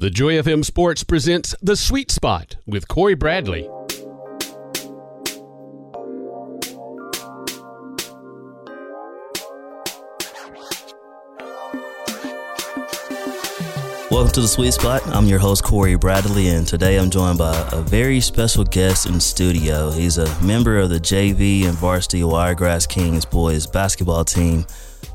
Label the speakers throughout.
Speaker 1: The Joy FM Sports presents The Sweet Spot with Cory Bradley.
Speaker 2: Welcome to the Sweet Spot. I'm your host, Cory Bradley, and today I'm joined by a very special guest in studio. He's a member of the JV and varsity Wiregrass Kings boys basketball team,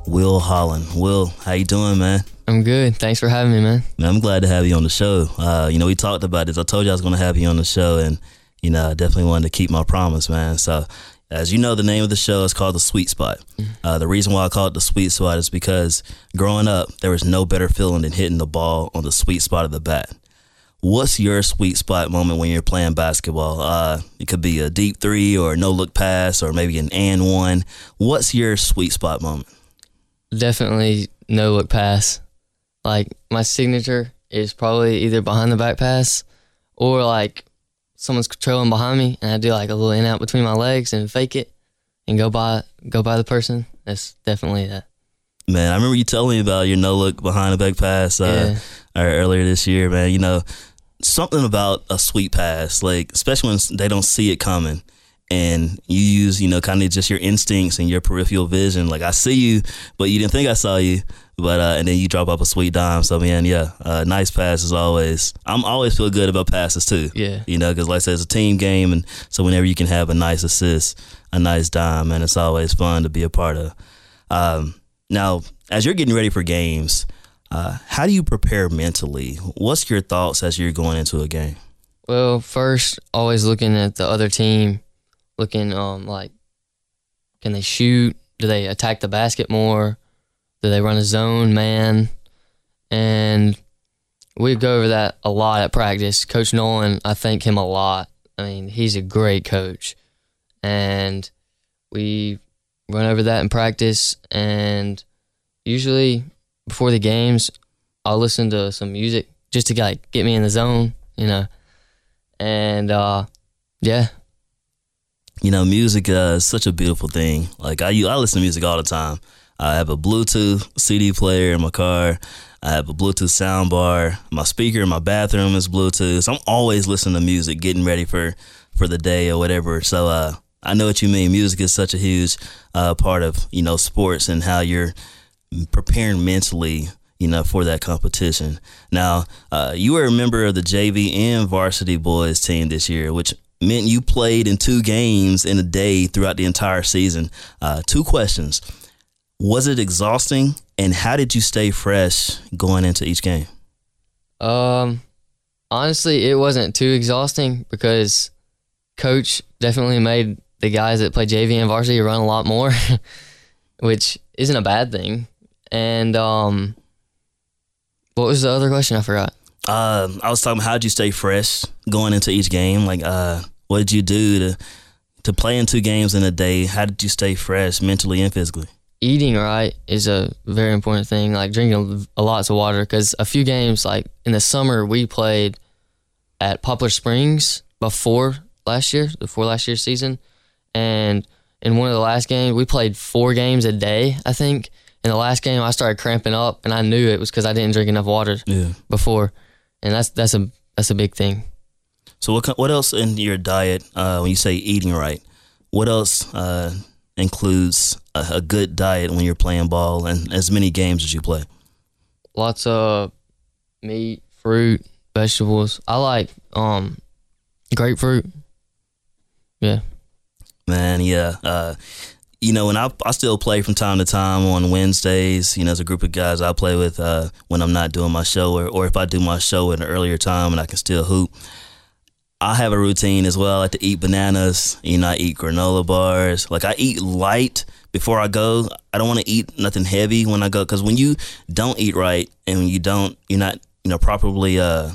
Speaker 2: Will Holland. Will, how you doing, man?
Speaker 3: I'm good. Thanks for having me, man.
Speaker 2: Man, I'm glad to have you on the show. Uh, you know, we talked about this. I told you I was going to have you on the show, and you know, I definitely wanted to keep my promise, man. So, as you know, the name of the show is called The Sweet Spot. Uh, the reason why I call it The Sweet Spot is because growing up, there was no better feeling than hitting the ball on the sweet spot of the bat. What's your sweet spot moment when you're playing basketball? Uh, it could be a deep three or a no look pass or maybe an and one. What's your sweet spot moment?
Speaker 3: Definitely no look pass. Like my signature is probably either behind the back pass or like someone's trailing behind me and I do like a little in out between my legs and fake it and go by go by the person. That's definitely that.
Speaker 2: Man, I remember you telling me about your no look behind the back pass uh, earlier this year, man. You know, something about a sweet pass, like especially when they don't see it coming, and you use you know kind of just your instincts and your peripheral vision. Like I see you, but you didn't think I saw you. But uh, and then you drop up a sweet dime. So man, yeah, uh, nice pass as always. I'm always feel good about passes too.
Speaker 3: Yeah.
Speaker 2: you know, because like I said, it's a team game, and so whenever you can have a nice assist, a nice dime, and it's always fun to be a part of. Um, now, as you're getting ready for games, uh, how do you prepare mentally? What's your thoughts as you're going into a game?
Speaker 3: Well, first always looking at the other team, looking um like can they shoot? Do they attack the basket more? They run a zone man? And we go over that a lot at practice. Coach Nolan, I thank him a lot. I mean, he's a great coach. And we run over that in practice and usually before the games I'll listen to some music just to like get me in the zone, you know. And uh yeah,
Speaker 2: You know, music uh, is such a beautiful thing. Like I, I listen to music all the time. I have a Bluetooth CD player in my car. I have a Bluetooth sound bar. My speaker in my bathroom is Bluetooth. I'm always listening to music, getting ready for for the day or whatever. So uh, I know what you mean. Music is such a huge uh, part of you know sports and how you're preparing mentally, you know, for that competition. Now, uh, you were a member of the JV and varsity boys team this year, which meant you played in two games in a day throughout the entire season. Uh, two questions: Was it exhausting, and how did you stay fresh going into each game?
Speaker 3: Um, honestly, it wasn't too exhausting because coach definitely made the guys that play JV and varsity run a lot more, which isn't a bad thing. And um, what was the other question? I forgot.
Speaker 2: Um, I was talking. How did you stay fresh going into each game? Like, uh, what did you do to to play in two games in a day? How did you stay fresh mentally and physically?
Speaker 3: Eating right is a very important thing. Like drinking a lots of water because a few games, like in the summer, we played at Poplar Springs before last year, before last year's season, and in one of the last games, we played four games a day, I think. In the last game, I started cramping up, and I knew it was because I didn't drink enough water
Speaker 2: Yeah.
Speaker 3: before, and that's that's a that's a big thing.
Speaker 2: So what what else in your diet uh, when you say eating right? What else uh, includes a, a good diet when you're playing ball and as many games as you play?
Speaker 3: Lots of meat, fruit, vegetables. I like um grapefruit. Yeah.
Speaker 2: Man, yeah. Uh, you know, and I I still play from time to time on Wednesdays. You know, there's a group of guys I play with uh, when I'm not doing my show, or, or if I do my show at an earlier time and I can still hoop. I have a routine as well. I like to eat bananas. You know, I eat granola bars. Like I eat light before I go. I don't want to eat nothing heavy when I go because when you don't eat right and when you don't, you're not, you know, properly uh,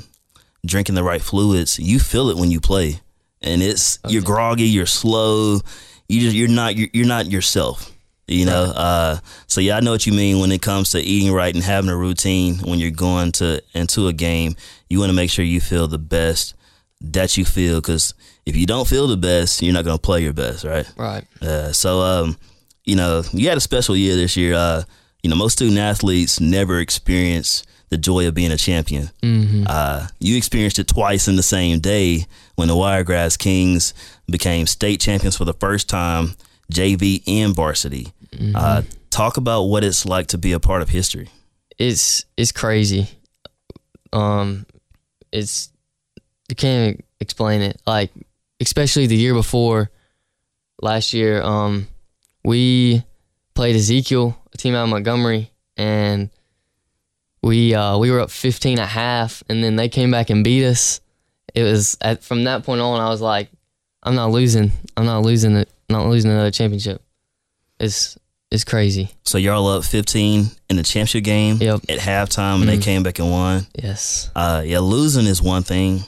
Speaker 2: drinking the right fluids. You feel it when you play, and it's you're groggy, you're slow. You just you're not you're, you're not yourself. You know, uh, so yeah, I know what you mean when it comes to eating right and having a routine when you're going to into a game. You want to make sure you feel the best that you feel because if you don't feel the best, you're not going to play your best, right?
Speaker 3: Right.
Speaker 2: Uh, so, um, you know, you had a special year this year. Uh, you know, most student athletes never experience the joy of being a champion.
Speaker 3: hmm
Speaker 2: Uh, you experienced it twice in the same day when the Wiregrass Kings became state champions for the first time, JV and varsity. Uh, talk about what it's like to be a part of history.
Speaker 3: it's it's crazy. Um, it's you can't explain it. Like especially the year before, last year, um, we played Ezekiel, a team out of Montgomery, and we uh, we were up 15 at half, and then they came back and beat us. It was at, from that point on, I was like, I'm not losing. I'm not losing it. Not losing another championship. It's it's crazy.
Speaker 2: So y'all up 15 in the championship game
Speaker 3: Yep.
Speaker 2: at halftime, and they
Speaker 3: Mhm.
Speaker 2: came back and won.
Speaker 3: Yes.
Speaker 2: Uh, yeah, losing is one thing,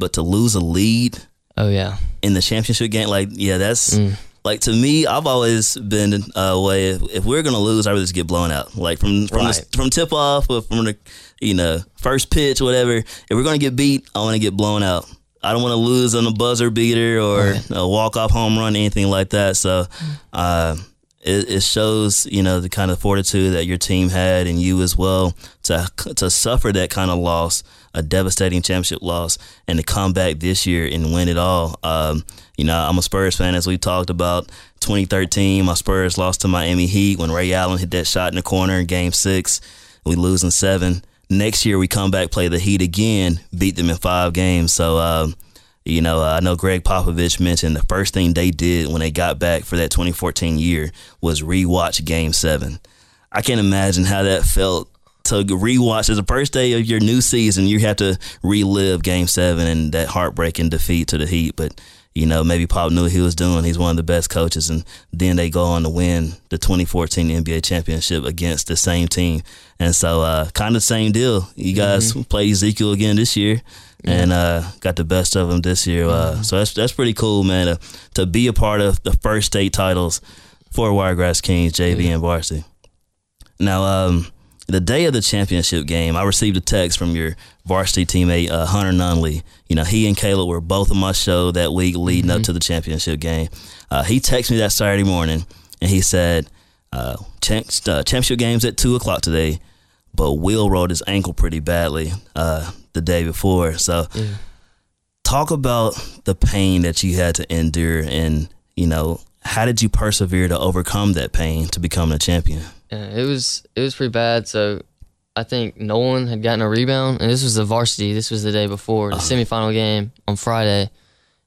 Speaker 2: but to lose a lead
Speaker 3: Oh yeah.
Speaker 2: in the championship game, like yeah, that's
Speaker 3: Mm.
Speaker 2: like to me. I've always been uh, way if, if we're gonna lose, I rather just get blown out. Like from from
Speaker 3: Right.
Speaker 2: the, from tip off or from the you know first pitch, whatever. If we're gonna get beat, I want to get blown out. I don't want to lose on a buzzer beater or
Speaker 3: Right.
Speaker 2: a walk off home run, anything like that. So. Uh, it, it shows, you know, the kind of fortitude that your team had and you as well to to suffer that kind of loss, a devastating championship loss, and to come back this year and win it all. Um, you know, I'm a Spurs fan, as we talked about. 2013, my Spurs lost to Miami Heat when Ray Allen hit that shot in the corner in Game Six. We lose in seven. Next year, we come back, play the Heat again, beat them in five games. So. Um, you know, I know Gregg Popovich mentioned the first thing they did when they got back for that 2014 year was rewatch Game Seven. I can't imagine how that felt to rewatch as the first day of your new season. You have to relive Game Seven and that heartbreaking defeat to the Heat. But you know, maybe Pop knew what he was doing. He's one of the best coaches, and then they go on to win the 2014 NBA championship against the same team. And so, uh, kind of same deal. You guys play Ezekiel again this year and uh, got the best of them this year. Uh, so that's that's pretty cool, man. To, to be a part of the first state titles for Wiregrass Kings, JV and varsity. Now, um, the day of the championship game, I received a text from your varsity teammate uh, Hunter Nunley. You know, he and Caleb were both on my show that week leading up to the championship game. Uh, he texted me that Saturday morning, and he said, uh, champ- uh, "Championship game's at two o'clock today." But Will rolled his ankle pretty badly uh, the day before. So,
Speaker 3: Yeah.
Speaker 2: talk about the pain that you had to endure, and you know, how did you persevere to overcome that pain to become a champion?
Speaker 3: Yeah, it was it was pretty bad. So I think Nolan had gotten a rebound, and this was the varsity. This was the day before the uh-huh. semifinal game on Friday,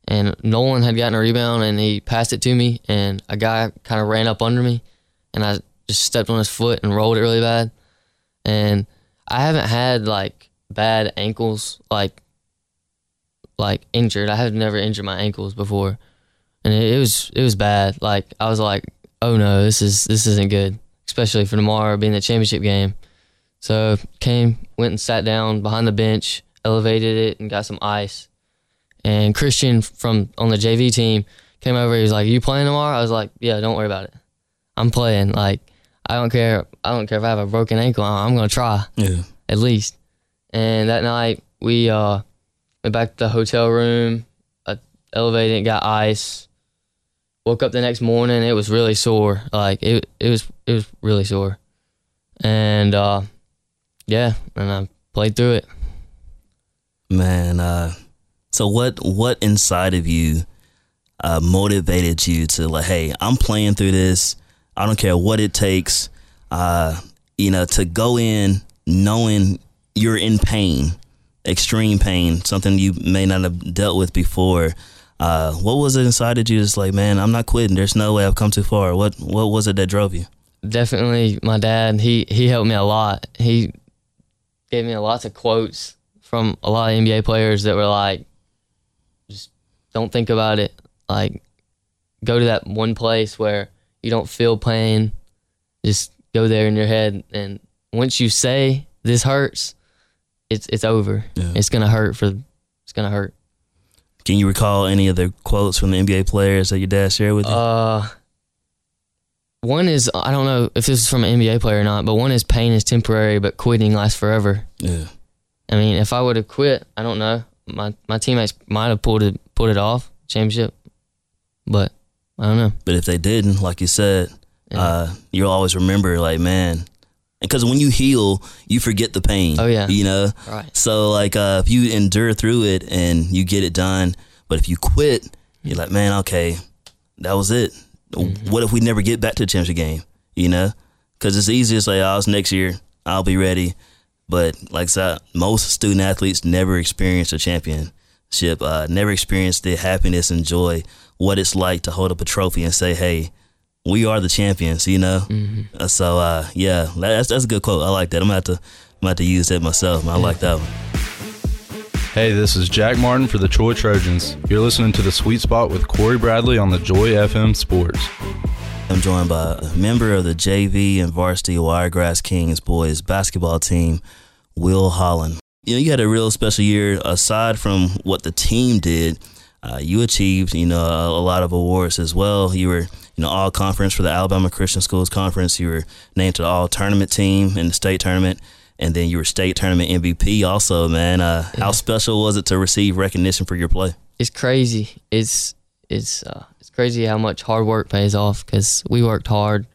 Speaker 3: and Nolan had gotten a rebound, and he passed it to me, and a guy kind of ran up under me, and I just stepped on his foot and rolled it really bad, and I haven't had like bad ankles like like injured. I have never injured my ankles before, and it, it was it was bad. Like I was like, oh no, this is this isn't good, especially for tomorrow being the championship game. So came, went and sat down behind the bench, elevated it, and got some ice. And Christian from on the JV team came over. He was like, "You playing tomorrow?" I was like, "Yeah, don't worry about it. I'm playing. Like I don't care. I don't care if I have a broken ankle. I'm gonna try."
Speaker 2: Yeah.
Speaker 3: at least. And that night we uh, went back to the hotel room, uh, elevated, it, got ice. Woke up the next morning, it was really sore. Like it, it was, it was really sore. And uh, yeah, and I played through it.
Speaker 2: Man, uh, so what what inside of you uh, motivated you to like, hey, I'm playing through this. I don't care what it takes. Uh, you know, to go in knowing you're in pain, extreme pain, something you may not have dealt with before. Uh, what was it inside of you? Just like, man, I'm not quitting. There's no way I've come too far. What what was it that drove you?
Speaker 3: Definitely, my dad. He he helped me a lot. He gave me lots of quotes from a lot of NBA players that were like, just don't think about it. Like, go to that one place where you don't feel pain. Just go there in your head, and once you say this hurts, it's it's over.
Speaker 2: Yeah.
Speaker 3: It's gonna hurt for. It's gonna hurt.
Speaker 2: Can you recall any of the quotes from the NBA players that your dad shared with you?
Speaker 3: Uh, one is I don't know if this is from an NBA player or not, but one is pain is temporary, but quitting lasts forever.
Speaker 2: yeah.
Speaker 3: I mean, if I would have quit, I don't know. My my teammates might have pulled it pulled it off championship, but I don't know.
Speaker 2: But if they didn't, like you said,
Speaker 3: Yeah.
Speaker 2: uh, you'll always remember, like, man, because when you heal, you forget the pain.
Speaker 3: Oh, yeah.
Speaker 2: you know.
Speaker 3: Right.
Speaker 2: So like, uh, if you endure through it and you get it done, but if you quit, you're like, man, okay, that was it.
Speaker 3: Mm-hmm.
Speaker 2: What if we never get back to the championship game? You know, because it's easy to say, "Oh, it's next year. I'll be ready." But like I said, most student athletes never experience a championship, uh, never experience the happiness and joy, what it's like to hold up a trophy and say, "Hey, we are the champions." You know. Uh, So uh, yeah, that's that's a good quote. I like that. I'm gonna have to I'm gonna have to use that myself. I like that one.
Speaker 4: Hey, this is Jack Martin for the Troy Trojans. You're listening to the Sweet Spot with Cory Bradley on the Joy FM Sports.
Speaker 2: I'm joined by a member of the JV and varsity Wiregrass Kings boys basketball team, Will Holland. You know, you had a real special year. Aside from what the team did, uh, you achieved, you know, a, a lot of awards as well. You were, you know, all conference for the Alabama Christian Schools Conference. You were named to the all tournament team in the state tournament, and then you were state tournament MVP. Also, man, uh, how special was it to receive recognition for your play?
Speaker 3: It's crazy. It's it's uh, it's crazy how much hard work pays off because we worked hard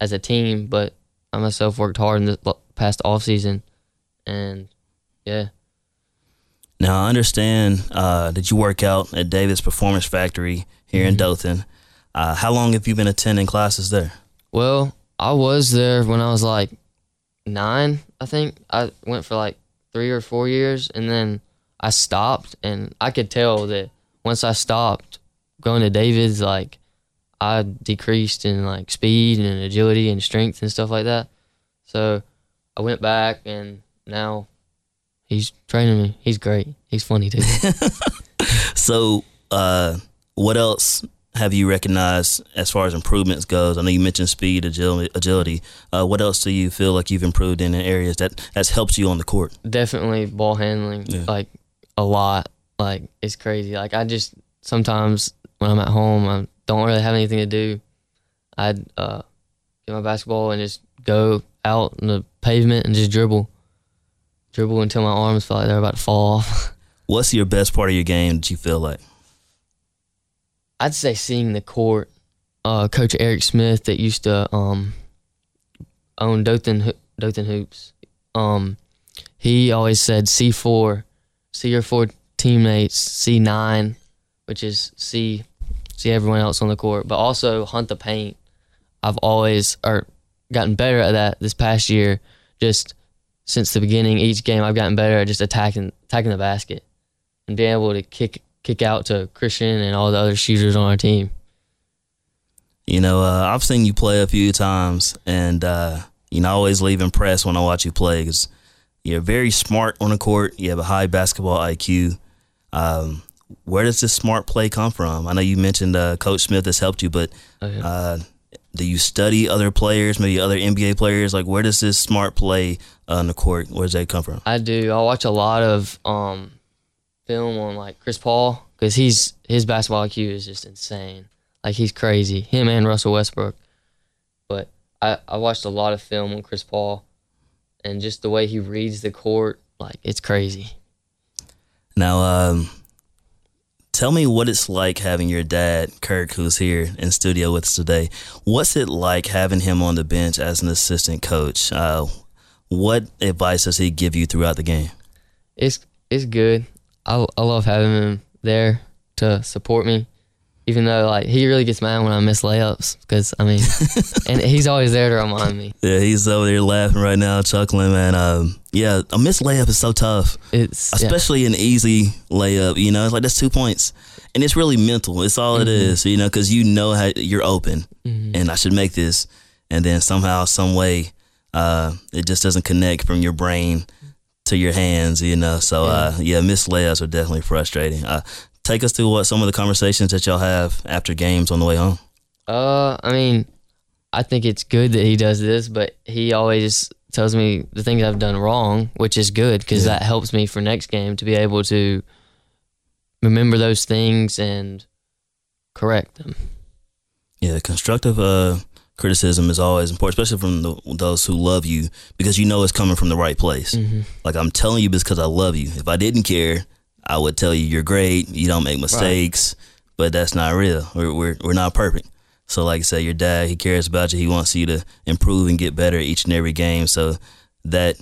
Speaker 3: as a team, but I myself worked hard in the past off season, and yeah,
Speaker 2: Now I understand uh, that you work out at Davis Performance Factory here in Dothan. Uh, how long have you been attending classes there?
Speaker 3: Well, I was there when I was like nine, I think. I went for like three or four years and then I stopped and I could tell that once I stopped going to David's like I decreased in like speed and agility and strength and stuff like that. So I went back and now he's training me. He's great. He's funny too.
Speaker 2: So, uh, what else have you recognized as far as improvements goes? I know you mentioned speed, agility. agility. Uh, what else do you feel like you've improved in, in areas that has helped you on the court?
Speaker 3: definitely ball handling
Speaker 2: Yeah.
Speaker 3: like a lot like it's crazy like i just sometimes when i'm at home i don't really have anything to do i'd uh get my basketball and just go out on the pavement and just dribble dribble until my arms felt like they're about to fall off
Speaker 2: What's your best part of your game that you feel like?
Speaker 3: I'd say seeing the court uh coach eric smith that used to um own dothan dothan hoops um he always said C4, see your four teammates, C9, which is see see everyone else on the court, but also hunt the paint. I've always or gotten better at that this past year. Just since the beginning, each game I've gotten better at just attacking attacking the basket and being able to kick kick out to Christian and all the other shooters on our team.
Speaker 2: You know, uh, I've seen you play a few times, and uh, you know, I always leave impressed when I watch you play because you're very smart on the court. You have a high basketball IQ. Um, where does this smart play come from? I know you mentioned uh, Coach Smith has helped you, but
Speaker 3: Oh,
Speaker 2: uh, do you study other players, maybe other NBA players? Like, where does this smart play on the court? Where does that come from?
Speaker 3: I do. I watch a lot of um, film on like Chris Paul because he's his basketball IQ is just insane. Like he's crazy. Him and Russell Westbrook. But I I watched a lot of film on Chris Paul, and just the way he reads the court, like it's crazy.
Speaker 2: Now, um, tell me what it's like having your dad, Kirk, who's here in studio with us today. What's it like having him on the bench as an assistant coach? Uh, what advice does he give you throughout the game?
Speaker 3: It's it's good. I I love having him there to support me. Even though like he really gets mad when I miss layups because I mean, and he's always there to remind me.
Speaker 2: Yeah, he's over there laughing right now, chuckling, man. Um, yeah, a missed layup is so tough,
Speaker 3: It's yeah.
Speaker 2: especially an easy layup. You know, it's like that's two points, and it's really mental. It's all it is, you know, because you know how you're open, and I should make this, and then somehow, some way, uh, it just doesn't connect from your brain to your hands, you know. So, uh, yeah, missed layups are definitely frustrating. Uh, take us through what some of the conversations that y'all have after games on the way home.
Speaker 3: Uh, I mean, I think it's good that he does this, but he always tells me the things I've done wrong, which is good because
Speaker 2: Yeah.
Speaker 3: that helps me for next game to be able to remember those things and correct them.
Speaker 2: Yeah, constructive uh, criticism is always important, especially from the, those who love you, because you know it's coming from the right place. Like I'm telling you because I love you. If I didn't care, I would tell you you're great. You don't make mistakes, but that's not real. We're we're, we're not perfect. So, like I said, your dad, he cares about you. He wants you to improve and get better each and every game. So, that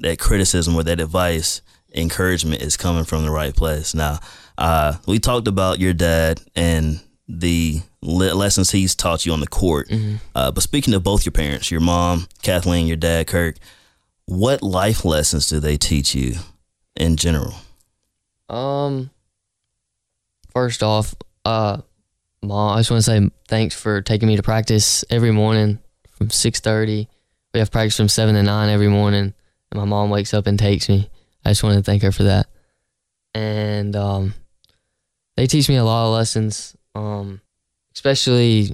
Speaker 2: that criticism or that advice, encouragement is coming from the right place. Now, uh, we talked about your dad and the le- lessons he's taught you on the court. Uh, but speaking of both your parents, your mom, Kathleen, your dad, Kirk, what life lessons do they teach you in general?
Speaker 3: Um, first off, uh, mom, I just want to say thanks for taking me to practice every morning from six thirty. We have practice from seven to nine every morning, and my mom wakes up and takes me. I just want to thank her for that. And um, they teach me a lot of lessons. Um, especially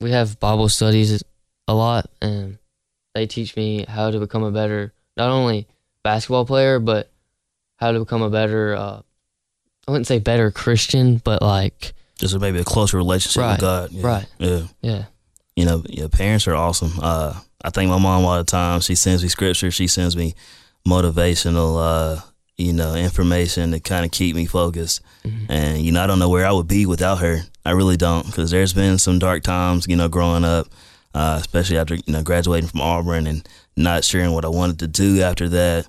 Speaker 3: we have Bible studies a lot, and they teach me how to become a better not only basketball player, but how to become a better uh, I wouldn't say better Christian, but like
Speaker 2: Just maybe a closer relationship
Speaker 3: Right,
Speaker 2: with God. Yeah.
Speaker 3: right.
Speaker 2: Yeah.
Speaker 3: yeah.
Speaker 2: You know, your parents are awesome. Uh, I think my mom all the time. She sends me scripture. She sends me motivational, uh, you know, information to kind of keep me focused. And you know, I don't know where I would be without her. I really don't, because there's been some dark times, you know, growing up, uh, especially after you know graduating from Auburn and not sure what I wanted to do after that.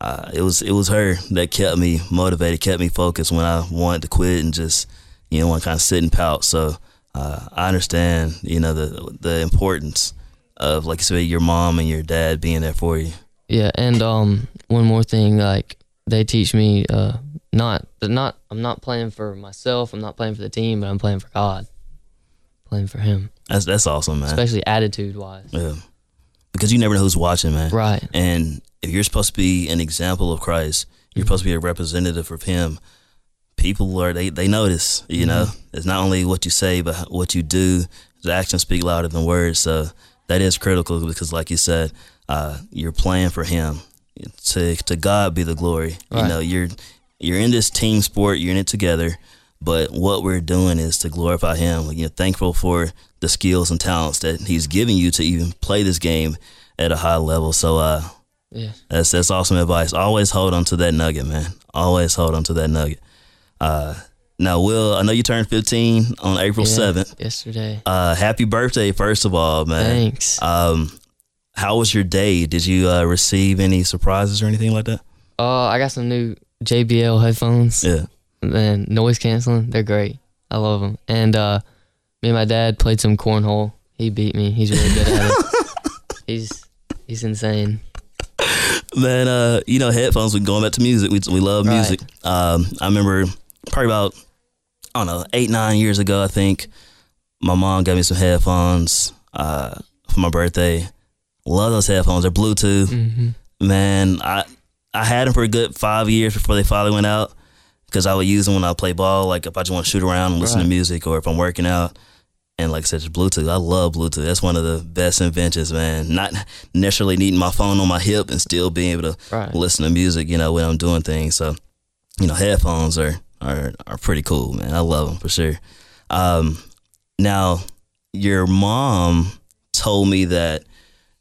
Speaker 2: Uh, it was it was her that kept me motivated, kept me focused when I wanted to quit and just you know want to kind of sit and pout. So uh, I understand, you know, the the importance of like you said, your mom and your dad being there for you.
Speaker 3: Yeah, and um, one more thing, like they teach me, uh, not not I'm not playing for myself. I'm not playing for the team, but I'm playing for God, playing for Him,
Speaker 2: That's that's awesome, man.
Speaker 3: especially attitude wise.
Speaker 2: Yeah. Because you never know who's watching, man.
Speaker 3: Right.
Speaker 2: And if you're supposed to be an example of Christ, you're supposed to be a representative of Him. People are they they notice. You know, it's not only what you say, but what you do. The actions speak louder than words. So that is critical because, like you said, uh, you're playing for Him. To to God be the glory. You know, you're you're in this team sport. You're in it together. But what we're doing is to glorify Him. You're thankful for the skills and talents that He's giving you to even play this game at a high level. So, uh,
Speaker 3: Yeah.
Speaker 2: that's that's awesome advice. Always hold on to that nugget, man. Always hold on to that nugget. Uh, now, Will, I know you turned 15 on April
Speaker 3: Yeah,
Speaker 2: 7th.
Speaker 3: Yesterday.
Speaker 2: Uh, happy birthday, first of all, man.
Speaker 3: Thanks.
Speaker 2: Um, how was your day? Did you uh, receive any surprises or anything like that?
Speaker 3: Uh, I got some new JBL headphones.
Speaker 2: Yeah.
Speaker 3: and noise canceling. They're great. I love them. And uh, me and my dad played some cornhole. He beat me. He's really good at it. He's he's insane.
Speaker 2: Man, uh, you know, headphones. We're going back to music. We we love
Speaker 3: Right.
Speaker 2: music. Um, I remember probably about I don't know eight nine years ago. I think my mom got me some headphones uh, for my birthday. Love those headphones. They're Bluetooth.
Speaker 3: hmm
Speaker 2: Man, I I had them for a good five years before they finally went out because I would use them when I play ball. Like if I just want to shoot around and listen to music, or if I'm working out. And like I said, just Bluetooth. I love Bluetooth. That's one of the best inventions, man. Not necessarily needing my phone on my hip and still being able to
Speaker 3: Right.
Speaker 2: listen to music, you know, when I'm doing things. So, you know, headphones are are are pretty cool, man. I love them for sure. Um, now, your mom told me that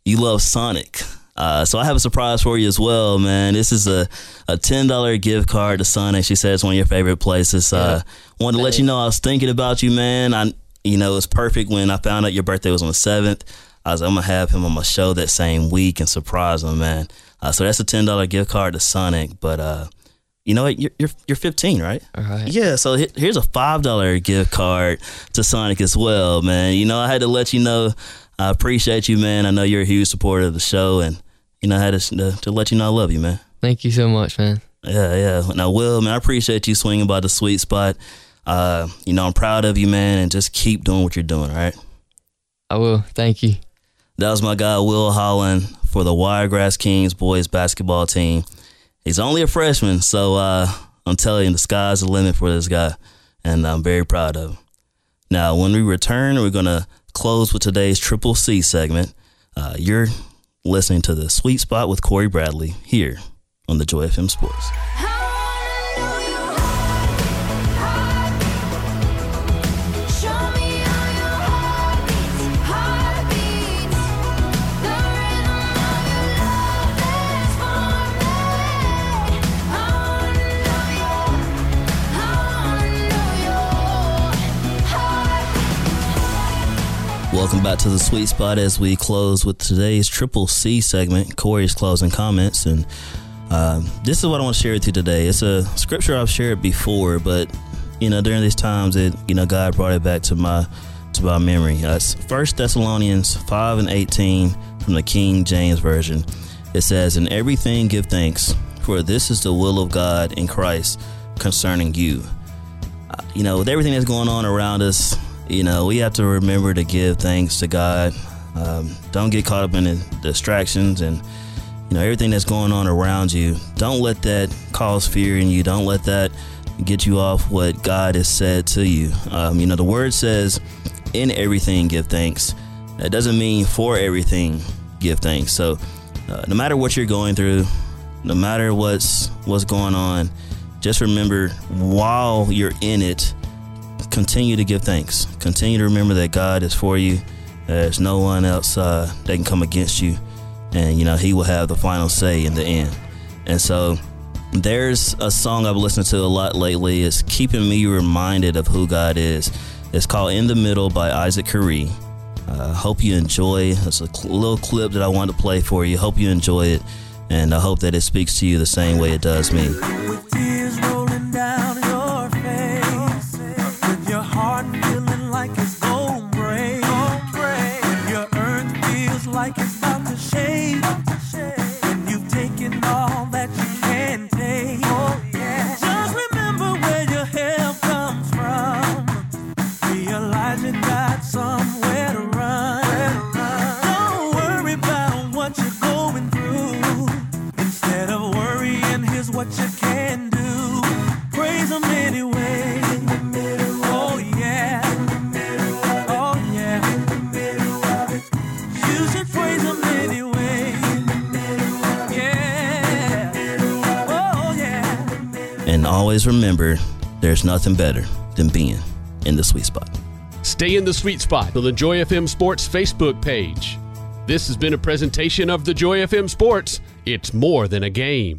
Speaker 2: you love Sonic. Uh, so I have a surprise for you as well, man. This is a, a ten dollar gift card to Sonic. She said it's one of your favorite places. Uh, wanted to let you know I was thinking about you, man. I you know it's perfect when I found out your birthday was on the seventh. I was like, I'm gonna have him on my show that same week and surprise him, man. Uh, so that's a ten dollar gift card to Sonic. But uh, you know what? You're you're, you're 15, right?
Speaker 3: All right.
Speaker 2: Yeah, so here's a five dollar gift card to Sonic as well, man. You know, I had to let you know I appreciate you, man. I know you're a huge supporter of the show, and you know, I had to, to, to let you know I love you, man.
Speaker 3: Thank you so much, man.
Speaker 2: Yeah, yeah. Now, Will, man, I appreciate you swinging by the sweet spot. Uh, you know, I'm proud of you, man, and just keep doing what you're doing, all right?
Speaker 3: I will. Thank you.
Speaker 2: That was my guy, Will Holland, for the Wiregrass Kings boys basketball team. He's only a freshman, so uh, I'm telling you, the sky's the limit for this guy, and I'm very proud of him. Now, when we return, we're going to close with today's Triple C segment. Uh, you're listening to the Sweet Spot with Cory Bradley here on the Joy FM Sports. Welcome back to the sweet spot as we close with today's Triple C segment, Cory's closing comments. And uh, this is what I want to share with you today. It's a scripture I've shared before, but you know, during these times, it you know, God brought it back to my to my memory. Uh, First Thessalonians five and eighteen from the King James version. It says, "In everything give thanks, for this is the will of God in Christ concerning you." Uh, you know, with everything that's going on around us, you know, we have to remember to give thanks to God. Um, don't get caught up in the distractions and you know everything that's going on around you. Don't let that cause fear in you. Don't let that get you off what God has said to you. Um, you know, the word says, "In everything, give thanks." That doesn't mean for everything, give thanks. So, uh, no matter what you're going through, no matter what's what's going on, just remember while you're in it continue to give thanks. Continue to remember that God is for you. There's no one else uh, that can come against you, and you know He will have the final say in the end. And so, there's a song I've listened to a lot lately. It's keeping me reminded of who God is. It's called "In the Middle" by Isaac Carree. Uh, hope you enjoy. It's a cl- little clip that I wanted to play for you. Hope you enjoy it, and I hope that it speaks to you the same way it does me. Always remember, there's nothing better than being in the sweet spot.
Speaker 1: Stay in the sweet spot on the Joy FM Sports Facebook page. This has been a presentation of the Joy FM Sports. It's more than a game.